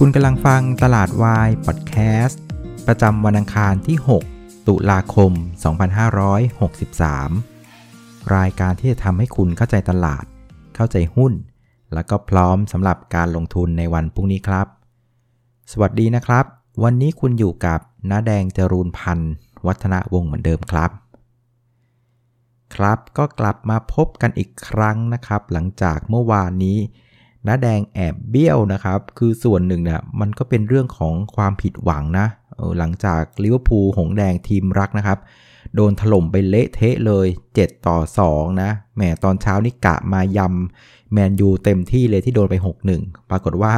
คุณกำลังฟังตลาดวายพอดแคสต์ ประจำวันอังคารที่ 6 ตุลาคม 2563 รายการที่จะทำให้คุณเข้าใจตลาด เข้าใจหุ้น แล้วก็พร้อมสำหรับการลงทุนในวันพรุ่งนี้ครับ สวัสดีนะครับ วันนี้คุณอยู่กับน้าแดงจรูนพันธ์วัฒนวงศ์เหมือนเดิมครับ ครับก็กลับมาพบกันอีกครั้งนะครับ หลังจากเมื่อวานนี้ น้าแดงแอบเบี้ยวนะครับ คือส่วนหนึ่งเนี่ยมันก็เป็นเรื่องของความผิดหวังนะหลังจากลิเวอร์พูลหงแดงทีมรักนะครับ โดนถล่มไปเละเทะเลย 7 ต่อ 2 นะแหมตอนเช้านี่กะมายำแมนยูเต็มที่เลยที่โดนไป 6-1 ปรากฏว่า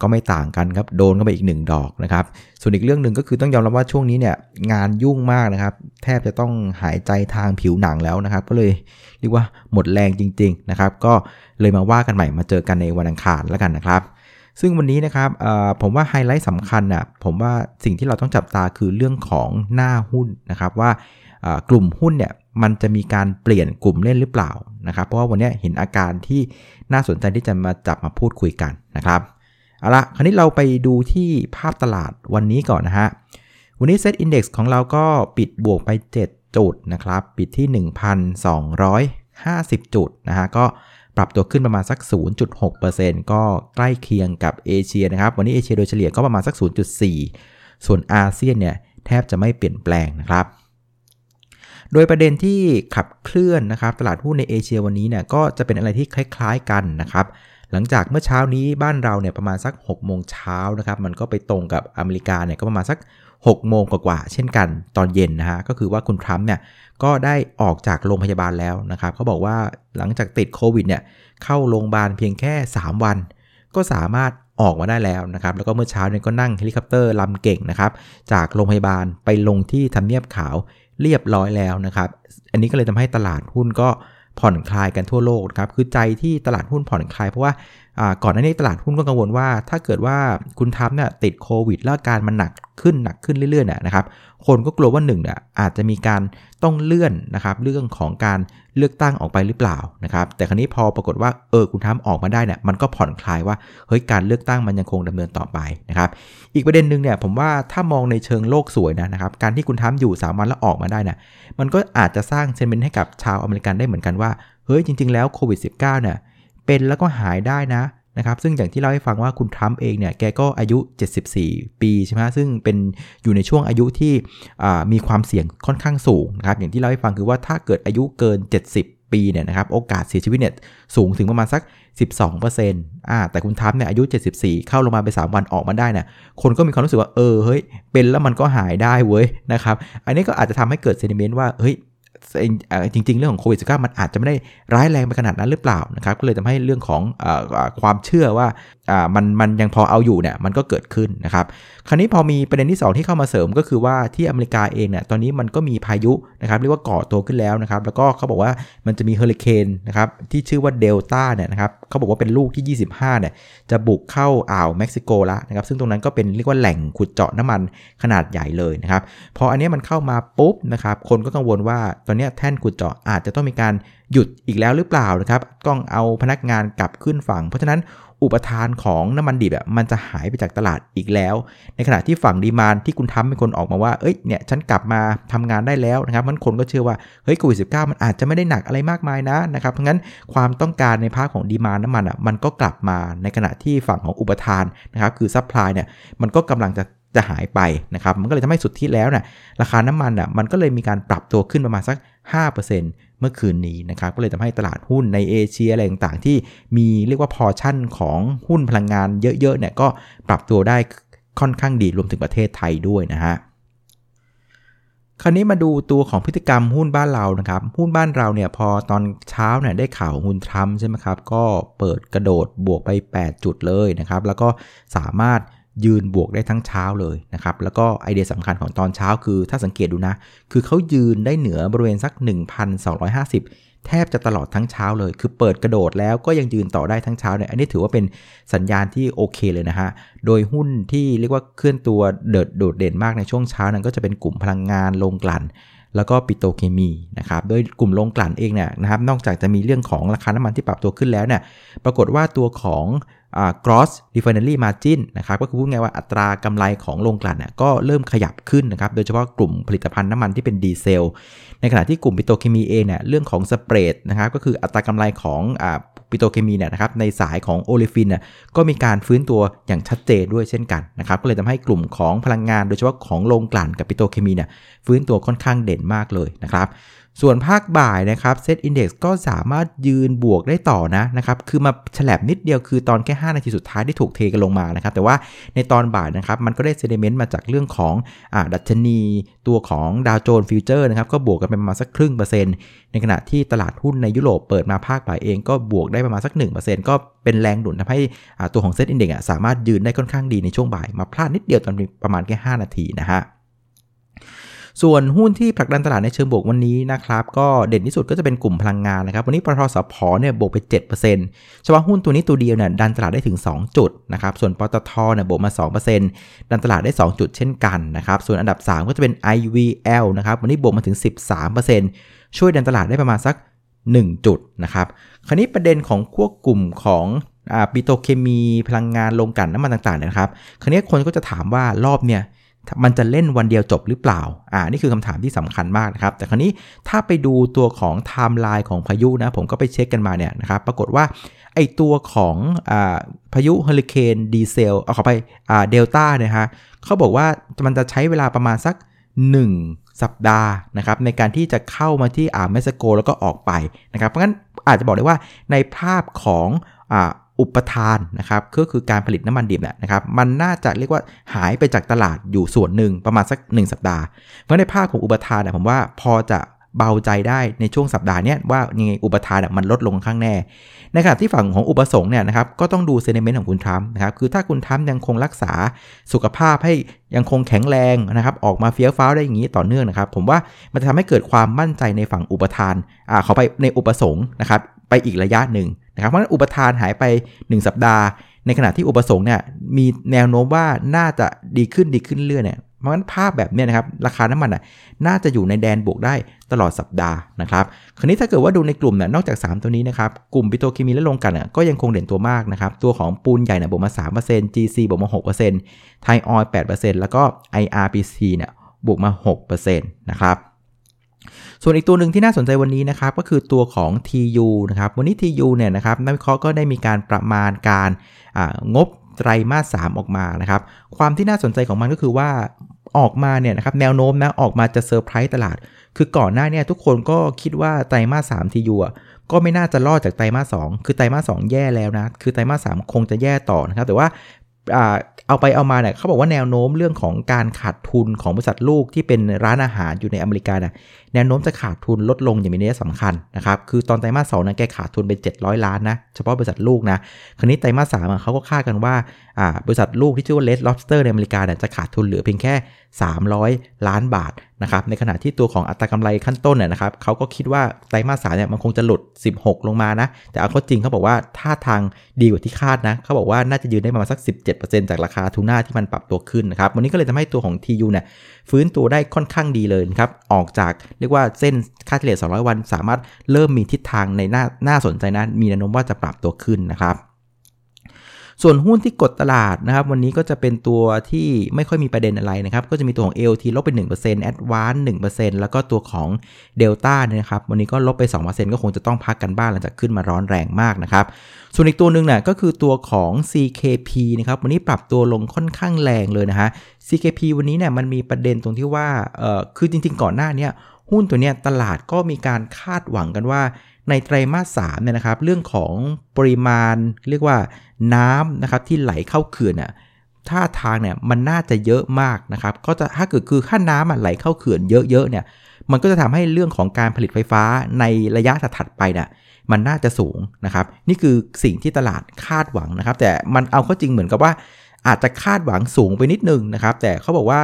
ก็ไม่ต่างกันครับโดนก็ไปอีก 1 ดอกนะครับ ส่วนอีกเรื่องหนึ่งก็คือต้องยอมรับว่าช่วงนี้เนี่ยงานยุ่งมากนะครับ แทบจะต้องหายใจทางผิวหนังแล้วนะครับ ก็เลยเรียกว่าหมดแรงจริง ๆนะครับ ก็เลยมาว่ากันใหม่มาเจอกันในวันอังคารแล้วกันนะครับ ซึ่งวันนี้นะครับผมว่าไฮไลท์สำคัญอะผมว่าสิ่งที่เราต้องจับตาคือเรื่องของหน้าหุ้นนะครับว่ากลุ่มหุ้นเนี่ยมันจะมีการเปลี่ยนกลุ่มเล่นหรือเปล่านะครับ เพราะว่าวันนี้เห็นอาการที่น่าสนใจที่จะมาจับมาพูดคุยกันนะครับ เอาละคราวนี้เราไปดูที่ภาพตลาดวันนี้ก่อนนะฮะ วันนี้ SET Index ของเราก็ปิดบวกไป 7 จุดนะครับ ปิดที่ 1,250 จุดนะฮะ ก็ปรับตัวขึ้นประมาณสัก 0.6%ก็ใกล้เคียงกับเอเชียนะครับ วันนี้เอเชียโดยเฉลี่ยก็ประมาณสัก 0.4 ส่วนอาเซียนเนี่ยแทบจะไม่เปลี่ยนแปลงนะครับ โดยประเด็นที่ขับเคลื่อนนะครับ ตลาดหุ้นในเอเชียวันนี้เนี่ยก็จะเป็นอะไรที่คล้าย ๆ กันนะครับ หลังจากเมื่อเช้านี้บ้านเราเนี่ยประมาณสัก6โมงเช้านะครับมันก็ไปตรงกับอเมริกาเนี่ยก็ประมาณสัก6โมงกว่าๆเช่นกันตอนเย็นนะฮะก็คือว่าคุณทรัมป์เนี่ยก็ได้ออกจากโรงพยาบาลแล้วนะครับเขาบอกว่าหลังจากติดโควิดเนี่ยเข้าโรงพยาบาลเพียงแค่ 3 วัน ก็สามารถออกมาได้แล้วนะครับแล้วก็เมื่อเช้าเนี่ยก็นั่งเฮลิคอปเตอร์ลำเก่งนะครับจากโรงพยาบาลไปลงที่ทำเนียบขาวเรียบร้อยแล้วนะครับ อันนี้ก็เลยทำให้ตลาดหุ้นก็ ผ่อนคลายกันทั่วโลกครับคือใจที่ตลาดหุ้นผ่อนคลายเพราะว่าก่อนหน้านี้ตลาดหุ้นก็กังวลว่า ถ้าเกิดว่าคุณทัพเนี่ยติดโควิดแล้วการมันหนักขึ้นหนักขึ้นเรื่อยๆนะครับคนก็กลัวว่าหนึ่งเนี่ยอาจจะมีการต้องเลื่อนนะครับเรื่องของการเลือกตั้งออกไปหรือเปล่านะครับแต่ครั้นี้พอปรากฏว่าเออคุณทัพออกมาได้เนี่ยมันก็ผ่อนคลายว่าเฮ้ยการเลือกตั้งมันยังคงดำเนินต่อไปนะครับอีกประเด็นหนึ่งเนี่ยผมว่าถ้ามองในเชิงโลกสวยนะนะครับการที่คุณทัพอยู่3วันแล้วออกมาได้นะมันก็อาจจะสร้างเซนเมนต์ให้กับชาวอเมริกันได้เหมือนกันว่าเฮ้ยจริง ๆ แล้วโควิด -19 เนี่ยเป็นแล้วก็หายได้นะ นะครับซึ่งอย่างที่เล่าให้ฟังว่าคุณทรัมป์เองเนี่ยแกก็อายุ 74 ปีใช่ไหมซึ่งเป็นอยู่ในช่วงอายุที่มีความเสี่ยงค่อนข้างสูงนะครับอย่างที่เล่าให้ฟังคือว่าถ้าเกิดอายุเกิน 70 ปีเนี่ยนะครับโอกาสเสียชีวิตเนี่ยสูงถึงประมาณสัก 12%อ่าแต่คุณทัมเนี่ยอายุ 74 เข้าลงมาไป 3 วันออกมาได้นี่ยคนก็มีความรู้สึกว่าเออเฮ้ยเป็นแล้วมันก็หายได้เว้ยนะครับอันนี้ก็อาจจะทำให้เกิดเซนิเมนต์ว่าเฮ้ย จริง ๆ เรื่องของโควิด -19 มันอาจจะไม่ได้ร้ายแรงไปขนาดนั้นหรือเปล่านะครับก็เลยทำให้เรื่องของอความเชื่อว่ามันมันยังพอเอาอยู่เนี่ยมันก็เกิดขึ้นนะครับคราวนี้พอมีประเด็นที่ 2 ที่เข้ามาเสริมก็คือว่าที่อเมริกาเองเนี่ยตอนนี้มันก็มีพายุนะครับเรียกว่าก่อตัวขึ้นแล้วนะครับแล้วก็เขาบอกว่ามันจะมีเฮอริเคนนะครับที่ชื่อว่าเดลต้าเนี่ยนะครับเขาบอกว่าเป็นลูกที่ 25เนี่ยจะบุกเข้าอ่าวเม็กซิโกแล้วนะครับซึ่งตรงนั้นก็เป็นเรียกว่าแหล่งขุดเจาะน้ำมันขนาดใหญ่เลยนะครับพออันนี้มันเข้ามาปุ๊บนะครับคนก็กังวลว่าตอนนี้แท่นขุดเจาะอาจจะต้องมีการหยุดอีกแล้วหรือเปล่านะครับต้องเอาพนักงานกลับขึ้นฝั่ง เพราะฉะนั้นอุปทานของน้ำมันดิบอะมันจะหายไปจากตลาดอีกแล้ว ในขณะที่ฝั่งดีมานที่คุณทำเป็นคนออกมาว่า เอ้ย เนี่ย ฉันกลับมาทำงานได้แล้วนะครับ มันคนก็เชื่อว่า เฮ้ยโควิดสิมันอาจจะไม่ได้หนักอะไรมากมายนะนะครับ เพราะงั้นความต้องการในภาคของดีมานน้ำมันอะ มันก็กลับมา ในขณะที่ฝั่งของอุปทานนะครับ คือ supply เนี่ย มันก็กำลังจะจะหายไปนะครับ มันก็เลยทำให้สุดท้ายแล้วเนี่ยราคาน้ำมันอะ มันก็เลยมีการปรับตัวขึ้นประมาณสัก 5%เมื่อคืนนี้นะครับก็เลยทำให้ตลาดหุ้นในเอเชียอะไรต่างๆ ที่มีเรียกว่าพอชั่นของหุ้นพลังงานเยอะๆเนี่ยก็ปรับตัวได้ค่อนข้างดีรวมถึงประเทศไทยด้วยนะฮะคราวนี้มาดูตัวของพฤติกรรมหุ้นบ้านเรานะครับ หุ้นบ้านเราเนี่ยพอตอนเช้าเนี่ยได้ข่าวคุณทรัมป์ใช่ไหมครับ ก็เปิดกระโดดบวกไป 8 จุดเลยนะครับ แล้วก็สามารถ ยืนบวกได้ทั้งเช้าเลยนะครับ แล้วก็ไอเดียสำคัญของตอนเช้าคือถ้าสังเกตดูนะ คือเขายืนได้เหนือบริเวณสัก 1,250 แทบจะตลอดทั้งเช้าเลย คือเปิดกระโดดแล้วก็ยังยืนต่อได้ทั้งเช้าเนี่ยอันนี้ถือว่าเป็นสัญญาณที่โอเคเลยนะฮะ โดยหุ้นที่เรียกว่าเคลื่อนตัวเดิดโดดเด่นมากในช่วงเช้านั้นก็จะเป็นกลุ่มพลังงานโรงกลั่นแล้วก็ปิโตเคมีนะครับ โดยกลุ่มโรงกลั่นเองเนี่ยนะครับ นอกจากจะมีเรื่องของราคาน้ำมันที่ปรับตัวขึ้นแล้วเนี่ย ปรากฏว่าตัวของ gross refinery margin นะครับก็คือพูดง่ายว่าอัตรากำไรของโรงกลั่นเนี่ยก็เริ่มขยับขึ้นนะครับโดยเฉพาะกลุ่มผลิตภัณฑ์น้ำมันที่เป็นดีเซล ในขณะที่กลุ่มปิโตรเคมีเองเนี่ยเรื่องของ spread นะครับก็คืออัตรากำไรของปิโตรเคมีเนี่ยนะครับในสายของ olefin เนี่ยก็มีการฟื้นตัวอย่างชัดเจนด้วยเช่นกันนะครับก็เลยทำให้กลุ่มของพลังงาน โดยเฉพาะของโรงกลั่นกับปิโตรเคมีเนี่ยฟื้นตัวค่อนข้างเด่นมากเลยนะครับ ส่วนภาคบ่ายนะครับเซตอินดี x ก็สามารถยืนบวกได้ต่อนะนะครับคือมาฉลับนิดเดียวคือตอนแค่ 5 นาทีสุดท้ายที่ถูกเทกันลงมานะครับแต่ว่าในตอนบ่ายนะครับมันก็ได้ sentiment มาจากเรื่องของอดัชนีตัวของดาวโจนส์ฟิวเจอร์นะครับก็บวกกันไปประมาณสักครึ่งเปอร์เซ็นต์ในขณะที่ตลาดหุ้นในยุโรปเปิดมาภาคบ่ายเองก็บวกได้ประมาณสัก 1%ก็เป็นแรงหนุนทำให้ตัวของเซตอินดี x สามารถยืนได้ค่อนข้างดีในช่วงบ่ายมาพลาดนิดเดียวตอนประมาณแค่ 5 นาทีนะฮะ ส่วนหุ้นที่ผลักดันตลาดในเชิงบวกวันนี้นะครับก็เด่นที่สุดก็จะเป็นกลุ่มพลังงานนะครับวันนี้ปตทสพเนี่ยบวกไป 7%เฉพาะหุ้นตัวนี้ตัวเดียวเนี่ยดันตลาดได้ถึง 2 จุดนะครับส่วนปตทเนี่ยบวกมา 2%ดันตลาดได้ 2 จุดเช่นกันนะครับส่วนอันดับ 3 ก็จะเป็น IVL นะครับวันนี้บวกมาถึง 13%ช่วยดันตลาดได้ประมาณสัก 1 จุดนะครับคราวนี้ประเด็นของพวกกลุ่มของปิโตรเคมีพลังงานโรงกลั่นน้ำมันต่างๆนะครับ คราวนี้คนก็จะถามว่ารอบเนี่ย มันจะเล่นวันเดียวจบหรือเปล่า อ่า นี่คือคำถามที่สำคัญมากนะครับ แต่คราวนี้ถ้าไปดูตัวของไทม์ไลน์ของพายุนะ ผมก็ไปเช็คกันมาเนี่ยนะครับ ปรากฏว่าไอตัวของอ่าพายุเฮอริเคนดีเซล เอาเข้าไปอ่าเดลต้าเนี่ยฮะเขาบอกว่ามันจะใช้เวลาประมาณสัก 1 สัปดาห์นะครับในการที่จะเข้ามาที่อ่าวเม็กซิโกแล้วก็ออกไปนะครับ เพราะงั้นอาจจะบอกได้ว่าในภาพของ อุปทานนะครับก็คือการผลิตน้ำมันดิบนี่นะครับมันน่าจะเรียกว่าหายไปจากตลาดอยู่ส่วนหนึ่งประมาณสัก 1 สัปดาห์ เพราะในภาคของอุปทานเนี่ยผมว่าพอจะเบาใจได้ในช่วงสัปดาห์นี้ว่ายังไงอุปทานมันลดลงข้างแน่ ในขณะที่ฝั่งของอุปสงค์เนี่ยนะครับก็ต้องดูเซนิเมนต์ของคุณทรัมป์นะครับคือถ้าคุณทรัมป์ยังคงรักษาสุขภาพให้ยังคงแข็งแรงนะครับออกมาเฟี้ยวฟ้าวได้อย่างนี้ต่อเนื่องนะครับ ผมว่ามันจะทำให้เกิดความมั่นใจในฝั่งอุปทานอ่าเขาไปในอุปสงค์นะครับไปอีกระยะหนึ่ง นะครับเพราะฉะนั้นอุปทานหายไป 1 สัปดาห์ ในขณะที่อุปสงค์เนี่ยมีแนวโน้มว่าน่าจะดีขึ้นดีขึ้นเรื่อยเนี่ยเพราะฉะนั้นภาพแบบนี้นะครับราคาน้ำมันอะน่าจะอยู่ในแดนบวกได้ตลอดสัปดาห์นะครับคราวนี้ถ้าเกิดว่าดูในกลุ่มเนี่ยนอกจาก 3 ตัวนี้นะครับกลุ่มปิโตรเคมีและโรงกลั่นก็ยังคงเด่นตัวมากนะครับตัวของปูนใหญ่เนี่ยบวกมา 3% GC บวกมา 6%ไทยออยล์8%แล้วก็ IRPC เนี่ยบวกมา 6%นะครับ ส่วนอีกตัวหนึ่งที่น่าสนใจวันนี้นะครับก็คือตัวของ TU นะครับวันนี้ TU เนี่ยนะครับนักวิเคราะห์ก็ได้มีการประมาณการงบไตรมาส 3 ออกมานะครับ ความที่น่าสนใจของมันก็คือว่าออกมาเนี่ยนะครับแนวโน้มนะออกมาจะเซอร์ไพรส์ตลาด คือก่อนหน้าเนี่ยทุกคนก็คิดว่าไตรมาส3 TU อะก็ไม่น่าจะรอดจากไตรมาส 2 คือไตรมาส 2 แย่แล้วนะ คือไตรมาส 3 คงจะแย่ต่อนะครับ แต่ว่า เอาไปเอามาเนี่ยเขาบอกว่าแนวโน้มเรื่องของการขาดทุนของบริษัทลูกที่เป็นร้านอาหารอยู่ในอเมริกาเนี่ยแนวโน้มจะขาดทุนลดลงอย่างมีนัยสำคัญนะครับคือตอนไตรมาสสองนั้นแกขาดทุนไป700 ล้านนะเฉพาะบริษัทลูกนะคราวนี้ไตรมาสสามเขาก็คาดกันว่าบริษัทลูกที่ชื่อว่าเลสล็อบสเตอร์ในอเมริกาเนี่ยจะขาดทุนเหลือเพียงแค่ 300 ล้านบาท นะครับในขณะที่ตัวของอัตรากำไรขั้นต้นเนี่ยนะครับเขาก็คิดว่าไตรมาสสามเนี่ยมันคงจะหลุด 16 ลงมานะ แต่เอาข้อจริงเขาบอกว่าถ้าทางดีกว่าที่คาดนะเขาบอกว่าน่าจะยืนได้ประมาณสัก 17%จากราคาทูน่าที่มันปรับตัวขึ้นนะครับวันนี้ก็เลยทำให้ตัวของ TU เนี่ยฟื้นตัวได้ค่อนข้างดีเลยครับออกจากเรียกว่าเส้นค่าเฉลี่ย200 วัน สามารถเริ่มมีทิศทางในหน้าน่าสนใจนะมีแนวโน้มว่าจะปรับตัวขึ้นนะครับ ส่วนหุ้นที่กดตลาดนะครับวันนี้ก็จะเป็นตัวที่ไม่ค่อยมีประเด็นอะไรนะครับก็จะมีตัวของ LT ลบไป1% Advance 1%แล้วก็ตัวของ Delta เนี่ยนะครับวันนี้ก็ลบไป 2%ก็คงจะต้องพักกันบ้างหลังจากขึ้นมาร้อนแรงมากนะครับส่วนอีกตัวหนึ่งเนี่ยก็คือตัวของ CKP นะครับวันนี้ปรับตัวลงค่อนข้างแรงเลยนะฮะ CKP วันนี้เนี่ยมันมีประเด็นตรงที่ว่าเออคือจริงๆ ก่อนหน้านี้ หุ้นตัวเนี้ยตลาดก็มีการคาดหวังกันว่า ในไตรมาส3เนี่ยนะครับ เรื่องของปริมาณเรียกว่าน้ำนะครับที่ไหลเข้าเขื่อนน่ยท่าทางเนี่ยมันน่าจะเยอะมากนะครับ ก็จะถ้าเกิดคือค่าน้ำไหลเข้าเขื่อนเยอะๆเนี่ย มันก็จะทำให้เรื่องของการผลิตไฟฟ้าในระยะถัดไปเนี่ยมันน่าจะสูงนะครับ นี่คือสิ่งที่ตลาดคาดหวังนะครับ แต่มันเอาเข้าจริงเหมือนกับว่าอาจจะคาดหวังสูงไปนิดนึงนะครับ แต่เขาบอกว่า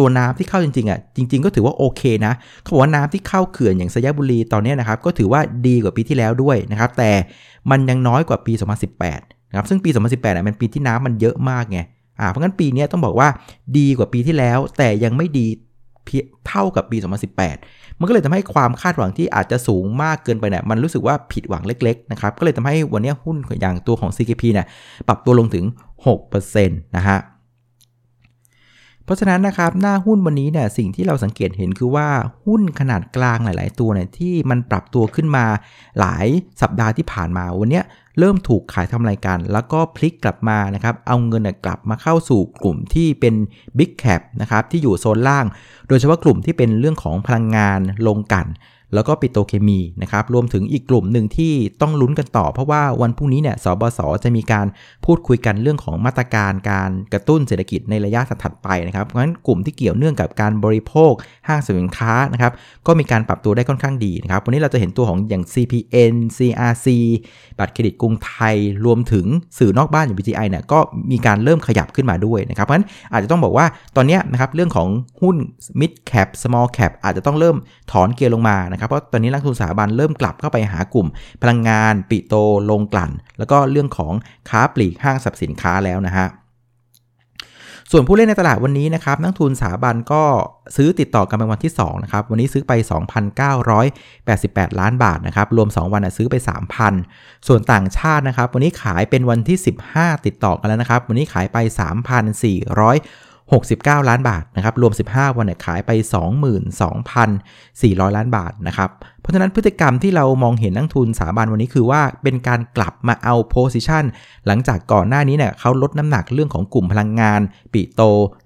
ตัวน้ำที่เข้าจริงๆอะจริง ๆ ก็ถือว่าโอเคนะเขาบอกว่าน้ำที่เข้าเขื่อนอย่างสยบุรีตอนนี้นะครับก็ถือว่าดีกว่าปีที่แล้วด้วยนะครับแต่มันยังน้อยกว่าปี 2018นะครับซึ่งปี 2018เนี่ยเป็นปีที่น้ำมันเยอะมากไงอ่าเพราะงั้นปีนี้ต้องบอกว่าดีกว่าปีที่แล้ว แต่ยังไม่ดีเท่ากับปี 2018 มันก็เลยทำให้ความคาดหวังที่อาจจะสูงมากเกินไปเนี่ยมันรู้สึกว่าผิดหวังเล็กๆนะครับก็เลยทำให้วันนี้หุ้นอย่างตัวของ CKP เนี่ยปรับตัวลงถึง 6%นะฮะ ราะฉะนั้นนะครับหน้าหุ้นวันนี้เนี่ยสิ่งที่เราสังเกตเห็นคือว่าหุ้นขนาดกลางหลาย ๆ ตัวเนี่ยที่มันปรับตัวขึ้นมาหลายสัปดาห์ที่ผ่านมาวันนี้เริ่มถูกขายทำรายการ แล้วก็พลิกกลับมานะครับเอาเงินกลับมาเข้าสู่กลุ่มที่เป็น Big Cap นะครับที่อยู่โซนล่าง โดยเฉพาะกลุ่มที่เป็นเรื่องของพลังงานลงกัน แล้วก็ปิโตเคมีนะครับรวมถึงอีกกลุ่มหนึ่งที่ต้องลุ้นกันต่อ เพราะว่าวันพรุ่งนี้เนี่ยสบศจะมีการพูดคุยกันเรื่องของมาตรการการกระตุ้นเศรษฐกิจในระยะถัดไปนะครับเพราะฉะนั้นกลุ่มที่เกี่ยวเนื่องกับการบริโภคห้างสินค้านะครับก็มีการปรับตัวได้ค่อนข้างดีนะครับวันนี้เราจะเห็นตัวของอย่าง CPN CRC บัตรเครดิตกรุงไทย รวมถึงสื่อนอกบ้านอย่าง BGI เนี่ยก็มีการเริ่มขยับขึ้นมาด้วยนะครับเพราะฉะนั้นอาจจะต้องบอกว่าตอนนี้นะครับเรื่องของหุ้น mid cap small cap อาจจะต้องเริ่มถอนเกียร์ลงมานะครับเพราะตอนนี้นักทุนสถาบันเริ่มกลับเข้าไปหากลุ่ม พลังงาน ปิโตลงกลั่น แล้วก็เรื่องของค้าปลีกห้างสรรพสินค้าแล้วนะฮะส่วนผู้เล่นในตลาดวันนี้นะครับนักทุนสถาบันก็ซื้อติดต่อกันเป็นวันที่2นะครับวันนี้ซื้อไป 2,988 ล้านบาทนะครับรวม 2 วันซื้อไป 3,000 ส่วนต่างชาตินะครับวันนี้ขายเป็นวันที่ 15 ติดต่อกันแล้วนะครับวันนี้ขายไป 3,400 69 ล้านบาทนะครับ รวม 15 วันเนี่ยขายไป 22,400 ล้านบาทนะครับ ราะฉะนั้นพฤติกรรมที่เรามองเห็นนักทุนสถาบันวันนี้คือว่าเป็นการกลับมาเอาโพซิชันหลังจากก่อนหน้านี้เนี่ยเขาลดน้ำหนักเรื่องของกลุ่มพลังงาน ปิโต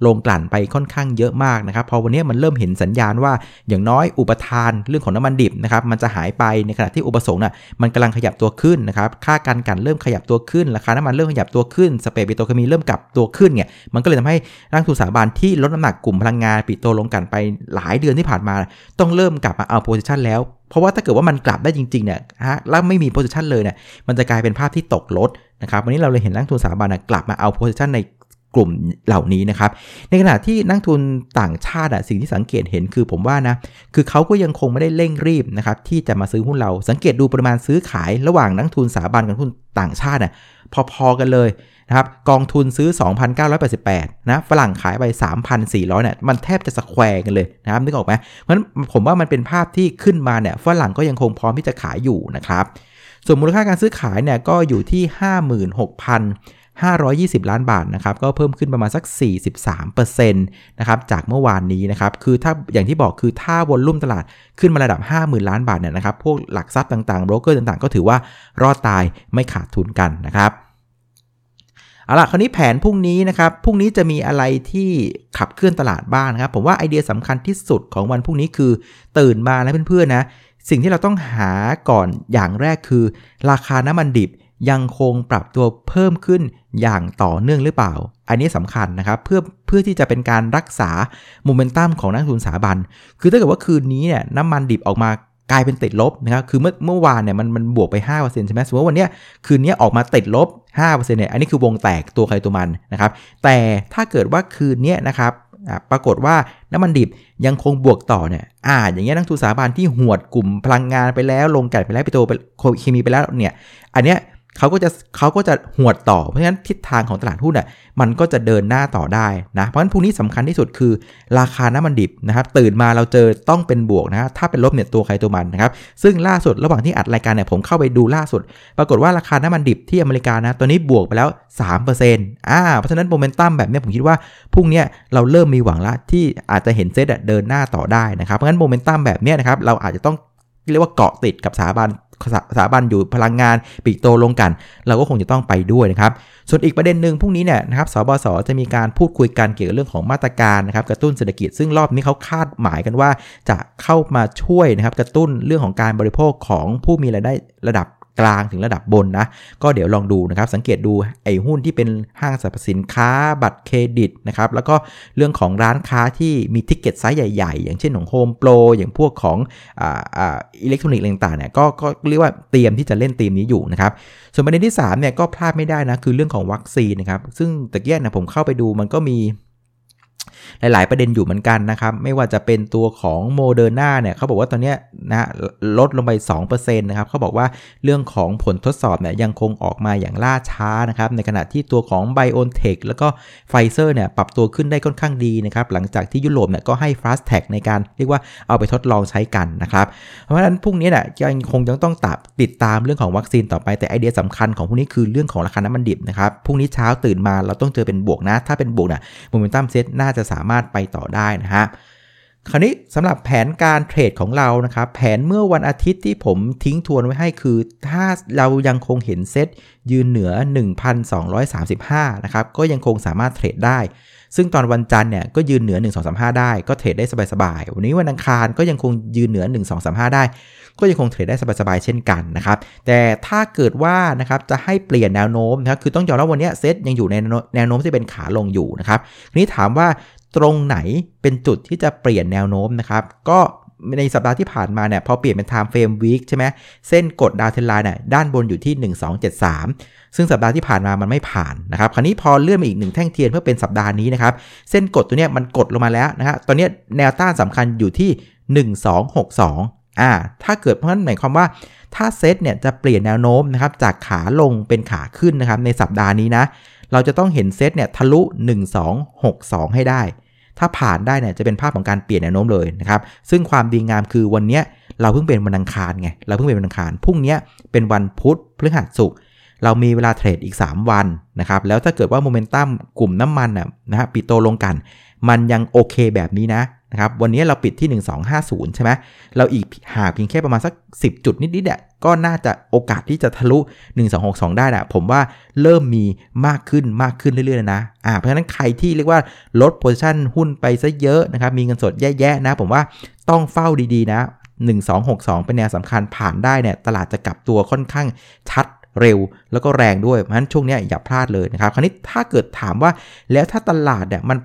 ลงกลั่นไปค่อนข้างเยอะมากนะครับพอวันนี้มันเริ่มเห็นสัญญาณว่าอย่างน้อยอุปทานเรื่องของน้ำมันดิบนะครับมันจะหายไปในขณะที่อุปสงค์น่ะมันกำลังขยับตัวขึ้นนะครับค่าการกลั่นเริ่มขยับตัวขึ้นราคาน้ำมันเริ่มขยับตัวขึ้น spread ปิโตรเคมีเริ่มกลับตัวขึ้นเนี่ยมันก็เลยทำให้นักลงทุนสถาบันที่ลดน้ำหนักกลุ่มพลังงานปิโตรโรงกลั่นไปหลายเดือนที่ผ่านมา ต้องเริ่มกลับมาเอา position แล้วเพราะว่าถ้าเกิดว่ามันกลับได้จริงๆเนี่ยฮะแล้วไม่มี position เลยเนี่ยมันจะกลายเป็นภาพที่ตกรถนะครับวันนี้เราเลยเห็นนักลงทุนสถาบันกลับมาเอา position ใน กลุ่มเหล่านี้นะครับ ในขณะที่นักทุนต่างชาติอะสิ่งที่สังเกตเห็นคือผมว่านะคือเขาก็ยังคงไม่ได้เร่งรีบนะครับที่จะมาซื้อหุ้นเราสังเกตดูปริมาณซื้อขายระหว่างนักทุนสถาบันกับทุนต่างชาติน่ะพอๆกันเลยนะครับกองทุนซื้อ 2,988 นะฝรั่งขายไป 3,400เนี่ยมันแทบจะสแควร์กันเลยนะครับนึกออกไหมเพราะฉะนั้นผมว่ามันเป็นภาพที่ขึ้นมาเนี่ยฝรั่งก็ยังคงพร้อมที่จะขายอยู่นะครับส่วนมูลค่าการซื้อขายเนี่ยก็อยู่ที่ 520 ล้านบาทนะครับก็เพิ่มขึ้นประมาณสัก 43%นะครับจากเมื่อวานนี้นะครับคือถ้าอย่างที่บอกคือถ้าวอลลุ่มตลาดขึ้นมาระดับ 50,000 ล้านบาทเนี่ยนะครับพวกหลักทรัพย์ต่างๆโบรกเกอร์ต่างๆ ก็ถือว่ารอดตายไม่ขาดทุนกันนะครับเอาล่ะคราวนี้แผนพรุ่งนี้นะครับ พรุ่งนี้จะมีอะไรที่ขับเคลื่อนตลาดบ้างนครับ ผมว่าไอเดียสำคัญที่สุดของวันพรุ่งนี้คือตื่นมาแล้วเพื่อนๆนะ สิ่งที่เราต้องหาก่อนอย่างแรกคือ ราคาน้ำมันดิบ ยังคงปรับตัวเพิ่มขึ้นอย่างต่อเนื่องหรือเปล่า อันนี้สำคัญนะครับเพื่อเพื่อที่จะเป็นการรักษาโมเมนตัมของนักทุนสถาบัน คือถ้าเกิดว่าคืนนี้เนี่ยน้ำมันดิบออกมากลายเป็นติดลบนะครับ คือเมื่อเมื่อวานเนี่ยมันมันบวกไป 5%ใช่ไหมสมมติว่าวันนี้คืนนี้ออกมาติดลบ 5%เนี่ย อันนี้คือวงแตกตัวใครตัวมันนะครับ แต่ถ้าเกิดว่าคืนนี้นะครับปรากฏว่าน้ำมันดิบยังคงบวกต่อเนี่ยอ่า อย่างเงี้ยนักทุนสถาบันที่หวดกลุ่มพลังงานไปแล้ว ลงกันไปแล้วไปโตไปเคมีไปแล้วเนี่ย อันเนี้ย เขาก็จะเขาก็จะหวดต่อ เพราะฉะนั้นทิศทางของตลาดหุ้นอะมันก็จะเดินหน้าต่อได้นะเพราะฉะนั้นพรุ่งนี้สำคัญที่สุดคือ ราคาน้ำมันดิบนะครับตื่นมาเราเจอต้องเป็นบวกนะถ้าเป็นลบเนี่ยตัวใครตัวมันนะครับซึ่งล่าสุดระหว่างที่อัดรายการเนี่ยผมเข้าไปดูล่าสุด ปรากฏว่าราคาน้ำมันดิบที่อเมริกานะตัวนี้บวกไปแล้ว3%อ่าเพราะฉะนั้นโมเมนตัมแบบนี้ผมคิดว่าพรุ่งนี้เราเริ่มมีหวังละที่อาจจะเห็นเซตเดินหน้าต่อได้นะครับเพราะฉะนั้นโมเมนตัมแบบนี้นะครับเราอาจจะต้องเรียกว่าเกาะติดกับสถาบัน สถาบันอยู่พลังงานปีกโตลงกัน เราก็คงจะต้องไปด้วยนะครับ ส่วนอีกประเด็นหนึ่งพรุ่งนี้เนี่ยนะครับสบสจะมีการพูดคุยกันเกี่ยวกับเรื่องของมาตรการนะครับกระตุ้นเศรษฐกิจซึ่งรอบนี้เขาคาดหมายกันว่า จะเข้ามาช่วยนะครับกระตุ้นเรื่องของการบริโภคของผู้มีรายได้ระดับ กลางถึงระดับบนนะ ก็เดี๋ยวลองดูนะครับ สังเกตดูไอ้หุ้นที่เป็นห้างสรรพสินค้าบัตรเครดิตนะครับ แล้วก็เรื่องของร้านค้าที่มี ticket size ใหญ่ ๆ อย่างเช่นของโฮมโปรอย่างพวกของอ่าอ่าอิเล็กทรอนิกส์ต่างๆเนี่ยก็ก็เรียกว่าเตรียมที่จะเล่นธีมนี้อยู่นะครับ ส่วนประเด็นที่3เนี่ยก็พลาดไม่ได้นะคือเรื่องของวัคซีนนะครับ ซึ่งตะกี้เนี้ยนะผมเข้าไปดูมันก็มี หลายๆ ประเด็นอยู่เหมือนกันนะครับ ไม่ว่าจะเป็นตัวของโมเดอร์นาเนี่ยเขาบอกว่าตอนนี้นะลดลงไป 2%นะครับเขาบอกว่าเรื่องของผลทดสอบเนี่ยยังคงออกมาอย่างล่าช้านะครับ ในขณะที่ตัวของ b i o n t e c h แล้วก็ไฟเซอร์เนี่ยปรับตัวขึ้นได้ค่อนข้างดีนะครับ หลังจากที่ยุโรปเนี่ยก็ให้ fast track ในการเรียกว่าเอาไปทดลองใช้กันนะครับ เพราะฉะนั้นพรุ่งนี้เนี่ยยังคงยังต้องตับติดตามเรื่องของวัคซีนต่อไปแต่ไอเดียสำคัญของพวกนี้คือเรื่องของราคาน้ำมันดิบนะครับพรุ่งนี้เช้าตื่นมาเราต้องเจอเป็นบวกนะ ถ้าเป็นบวกนะ momentum SET น่าจะสามารถไปต่อได้นะฮะคราวนี้สำหรับแผนการเทรดของเรานะครับแผนเมื่อวันอาทิตย์ที่ผมทิ้งทวนไว้ให้คือ ถ้าเรายังคงเห็นเซตยืนเหนือ 1,235 นะครับ ก็ยังคงสามารถเทรดได้ ซึ่งตอนวันจันทร์เนี่ยก็ยืนเหนือ 1235 ได้ ก็เทรดได้สบายๆ วันนี้วันอังคารก็ยังคงยืนเหนือ 1235 ได้ ก็ยังคงเทรดได้สบายๆ เช่นกันนะครับ แต่ถ้าเกิดว่านะครับจะให้เปลี่ยนแนวโน้มนะครับคือต้องยอมรับวันนี้เซตยังอยู่ในแนวโน้มที่เป็นขาลงอยู่นะครับทีนี้ถามว่า ตรงไหนเป็นจุดที่จะเปลี่ยนแนวโน้มนะครับ ก็ในสัปดาห์ที่ผ่านมาเนี่ยพอเปลี่ยนเป็น time frame week ใช่ไหมเส้นกดดาวเทนไลน์เนี่ยด้านบนอยู่ที่ 1273 ซึ่งสัปดาห์ที่ผ่านมามันไม่ผ่านนะครับ คราวนี้พอเลื่อนมาอีกหนึ่งแท่งเทียนเพื่อเป็นสัปดาห์นี้นะครับ เส้นกดตัวเนี้ยมันกดลงมาแล้วนะฮะตอนนี้แนวต้านสำคัญอยู่ที่ 1262อ่าถ้าเกิดเพราะนั้นหมายความว่าถ้าเซตเนี่ยจะเปลี่ยนแนวโน้มนะครับจากขาลงเป็นขาขึ้นนะครับในสัปดาห์นี้นะเราจะต้องเห็นเซตเนี่ยทะลุ 1262 ให้ได้ ถ้าผ่านได้เนี่ยจะเป็นภาพของการเปลี่ยนแนวโน้มเลยนะครับ ซึ่งความดีงามคือวันนี้เราเพิ่งเป็นวันอังคารไง เราเพิ่งเป็นวันอังคาร พรุ่งนี้เป็นวันพุธพฤหัสศุกร์ เรามีเวลาเทรดอีก 3 วันนะครับ แล้วถ้าเกิดว่าโมเมนตัมกลุ่มน้ำมันนะฮะปิโตลงกัน มันยังโอเคแบบนี้นะ นะครับวันนี้เราปิดที่ 1250 ใช่ไหมเราอีกหาเพียงแค่ประมาณสัก 10 จุดนิดๆเนี่ยก็น่าจะโอกาสที่จะทะลุ 1262 ได้นะผมว่าเริ่มมีมากขึ้นมากขึ้นเรื่อยๆนะอ่าเพราะฉะนั้นใครที่เรียกว่าลดโพซิชันหุ้นไปซะเยอะนะครับมีเงินสดแย่ๆนะ ผมว่าต้องเฝ้าดีๆนะ 1262 เป็นแนวสำคัญผ่านได้เนี่ยตลาดจะกลับตัวค่อนข้างชัดเร็วแล้วก็แรงด้วยเพราะฉะนั้นช่วงนี้อย่าพลาดเลยนะครับ คราวนี้ถ้าเกิดถามว่าแล้วถ้าตลาดเนี่ยมัน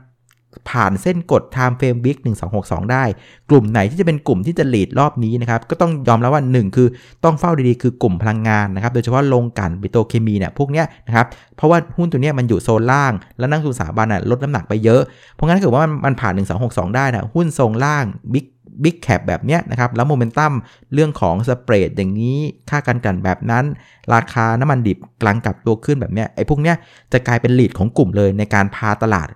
ผ่านเส้นกด Time Frame Week 1262 ได้ กลุ่มไหนที่จะเป็นกลุ่มที่จะหลีดรอบนี้นะครับ ก็ต้องยอมแล้วว่า 1 คือต้องเฝ้าดีๆ คือกลุ่มพลังงานนะครับ โดยเฉพาะโรงกลั่นปิโตรเคมีเนี่ยพวกเนี้ยนะครับ เพราะว่าหุ้นตัวเนี้ยมันอยู่โซนล่าง แล้วนักลงทุนสถาบันลดน้ำหนักไปเยอะ เพราะงั้นถ้าเกิดว่ามันผ่าน 1262 ได้นะหุ้นทรงล่าง big big cap แบบเนี้ยนะครับ แล้วโมเมนตัมเรื่องของ spread อย่างนี้ค่าการกลั่นแบบนั้น ราคาน้ำมันดิบกำลังกลับตัวขึ้นแบบเนี้ยไอ้พวกเนี้ยจะกลายเป็น lead ของกลุ่มเลยในการพาตลาด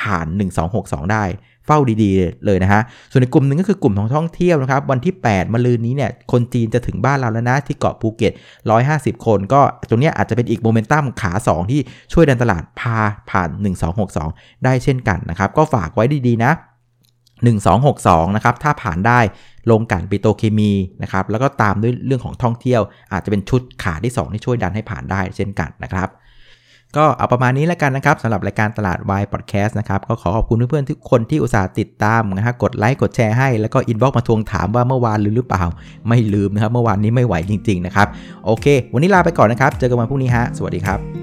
ผ่าน 1262 ได้เฝ้าดีๆ เลยนะฮะ ส่วนในกลุ่มหนึ่งก็คือกลุ่มของท่องเที่ยวนะครับ วันที่ 8มะรืนนี้เนี่ย คนจีนจะถึงบ้านเราแล้วนะ ที่เกาะภูเก็ต 150 คน ก็ตรงนี้อาจจะเป็นอีกโมเมนตัมขา 2 ที่ช่วยดันตลาดพาผ่าน 1262 ได้เช่นกันนะครับ ก็ฝากไว้ดีๆ นะ 1262 นะครับ ถ้าผ่านได้โรงกลั่นปิโตรเคมีนะครับ แล้วก็ตามด้วยเรื่องของท่องเที่ยว อาจจะเป็นชุดขาที่ 2 ที่ช่วยดันให้ผ่านได้เช่นกันนะครับ ก็เอาประมาณนี้แล้วกันนะครับสำหรับรายการตลาดวายพอดแคสต์นะครับ ก็ขอขอบคุณเพื่อนๆทุกคนที่อุตส่าห์ติดตามนะฮะกดไลค์กดแชร์ให้แล้วก็ inbox มาทวงถามว่าเมื่อวานลืมหรือเปล่า ไม่ลืมนะครับ เมื่อวานนี้ไม่ไหวจริงๆนะครับโอเค วันนี้ลาไปก่อนนะครับ เจอกันวันพรุ่งนี้ฮะสวัสดีครับ